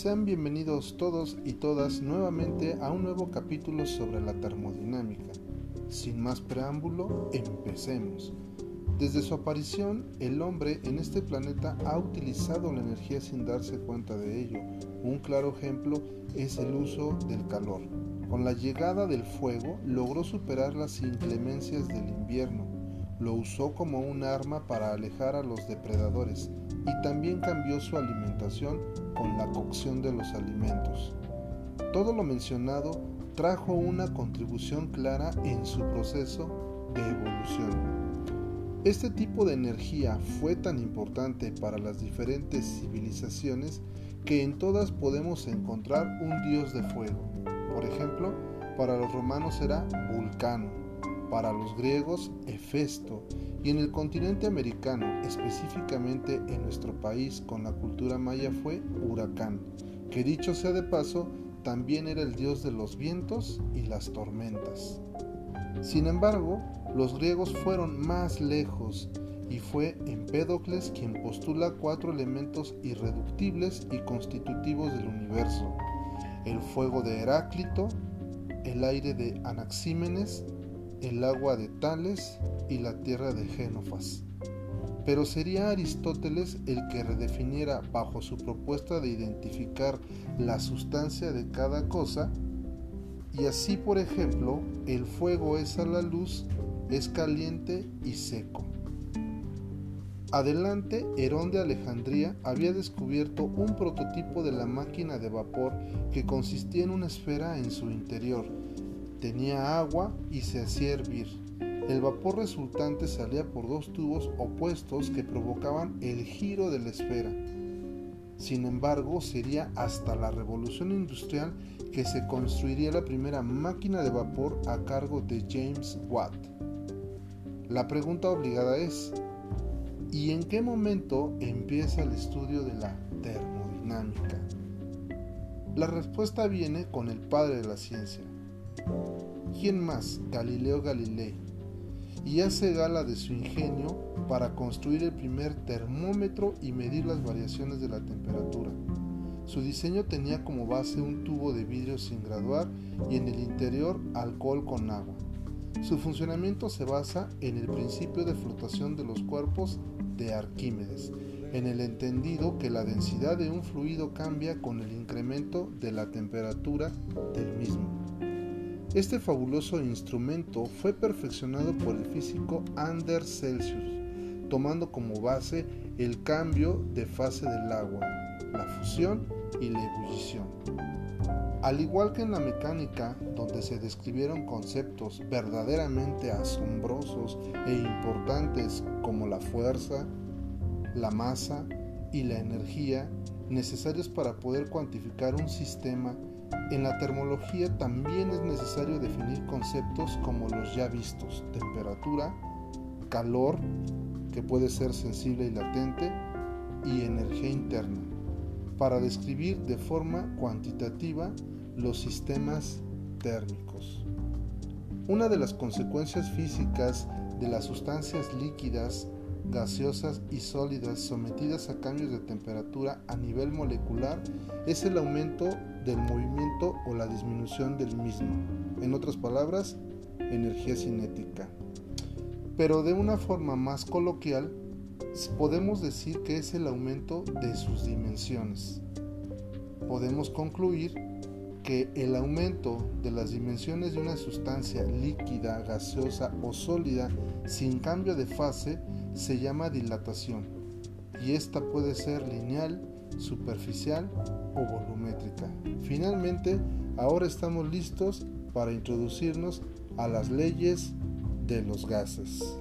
Sean bienvenidos todos y todas nuevamente a un nuevo capítulo sobre la termodinámica. Sin más preámbulo, empecemos. Desde su aparición, el hombre en este planeta ha utilizado la energía sin darse cuenta de ello. Un claro ejemplo es el uso del calor. Con la llegada del fuego logró superar las inclemencias del invierno. Lo usó como un arma para alejar a los depredadores y también cambió su alimentación con la cocción de los alimentos. Todo lo mencionado trajo una contribución clara en su proceso de evolución. Este tipo de energía fue tan importante para las diferentes civilizaciones que en todas podemos encontrar un dios de fuego. Por ejemplo, para los romanos era Vulcano, para los griegos Hefesto y en el continente americano, específicamente en nuestro país con la cultura maya fue Huracán, que dicho sea de paso, también era el dios de los vientos y las tormentas. Sin embargo, los griegos fueron más lejos y fue Empédocles quien postula cuatro elementos irreductibles y constitutivos del universo, el fuego de Heráclito, el aire de Anaxímenes, el agua de Tales y la tierra de Génofas. Pero sería Aristóteles el que redefiniera bajo su propuesta de identificar la sustancia de cada cosa y así por ejemplo el fuego es a la luz, es caliente y seco. Adelante, Herón de Alejandría había descubierto un prototipo de la máquina de vapor que consistía en una esfera en su interior. Tenía agua y se hacía hervir. El vapor resultante salía por dos tubos opuestos que provocaban el giro de la esfera. Sin embargo, sería hasta la revolución industrial que se construiría la primera máquina de vapor a cargo de James Watt. La pregunta obligada es, ¿y en qué momento empieza el estudio de la termodinámica? La respuesta viene con el padre de la ciencia. ¿Quién más? Galileo Galilei y hace gala de su ingenio para construir el primer termómetro y medir las variaciones de la temperatura. Su diseño tenía como base un tubo de vidrio sin graduar y en el interior alcohol con agua. Su funcionamiento se basa en el principio de flotación de los cuerpos de Arquímedes, en el entendido que la densidad de un fluido cambia con el incremento de la temperatura del mismo. Este fabuloso instrumento fue perfeccionado por el físico Anders Celsius, tomando como base el cambio de fase del agua, la fusión y la ebullición. Al igual que en la mecánica, donde se describieron conceptos verdaderamente asombrosos e importantes como la fuerza, la masa y la energía necesarios para poder cuantificar un sistema en la termología también es necesario definir conceptos como los ya vistos, temperatura, calor, que puede ser sensible y latente, y energía interna, para describir de forma cuantitativa los sistemas térmicos. Una de las consecuencias físicas de las sustancias líquidas, gaseosas y sólidas sometidas a cambios de temperatura a nivel molecular es el aumento del movimiento o la disminución del mismo. En otras palabras, energía cinética. Pero de una forma más coloquial, podemos decir que es el aumento de sus dimensiones. Podemos concluir que el aumento de las dimensiones de una sustancia líquida, gaseosa o sólida sin cambio de fase se llama dilatación y esta puede ser lineal, superficial o volumétrica. Finalmente, ahora estamos listos para introducirnos a las leyes de los gases.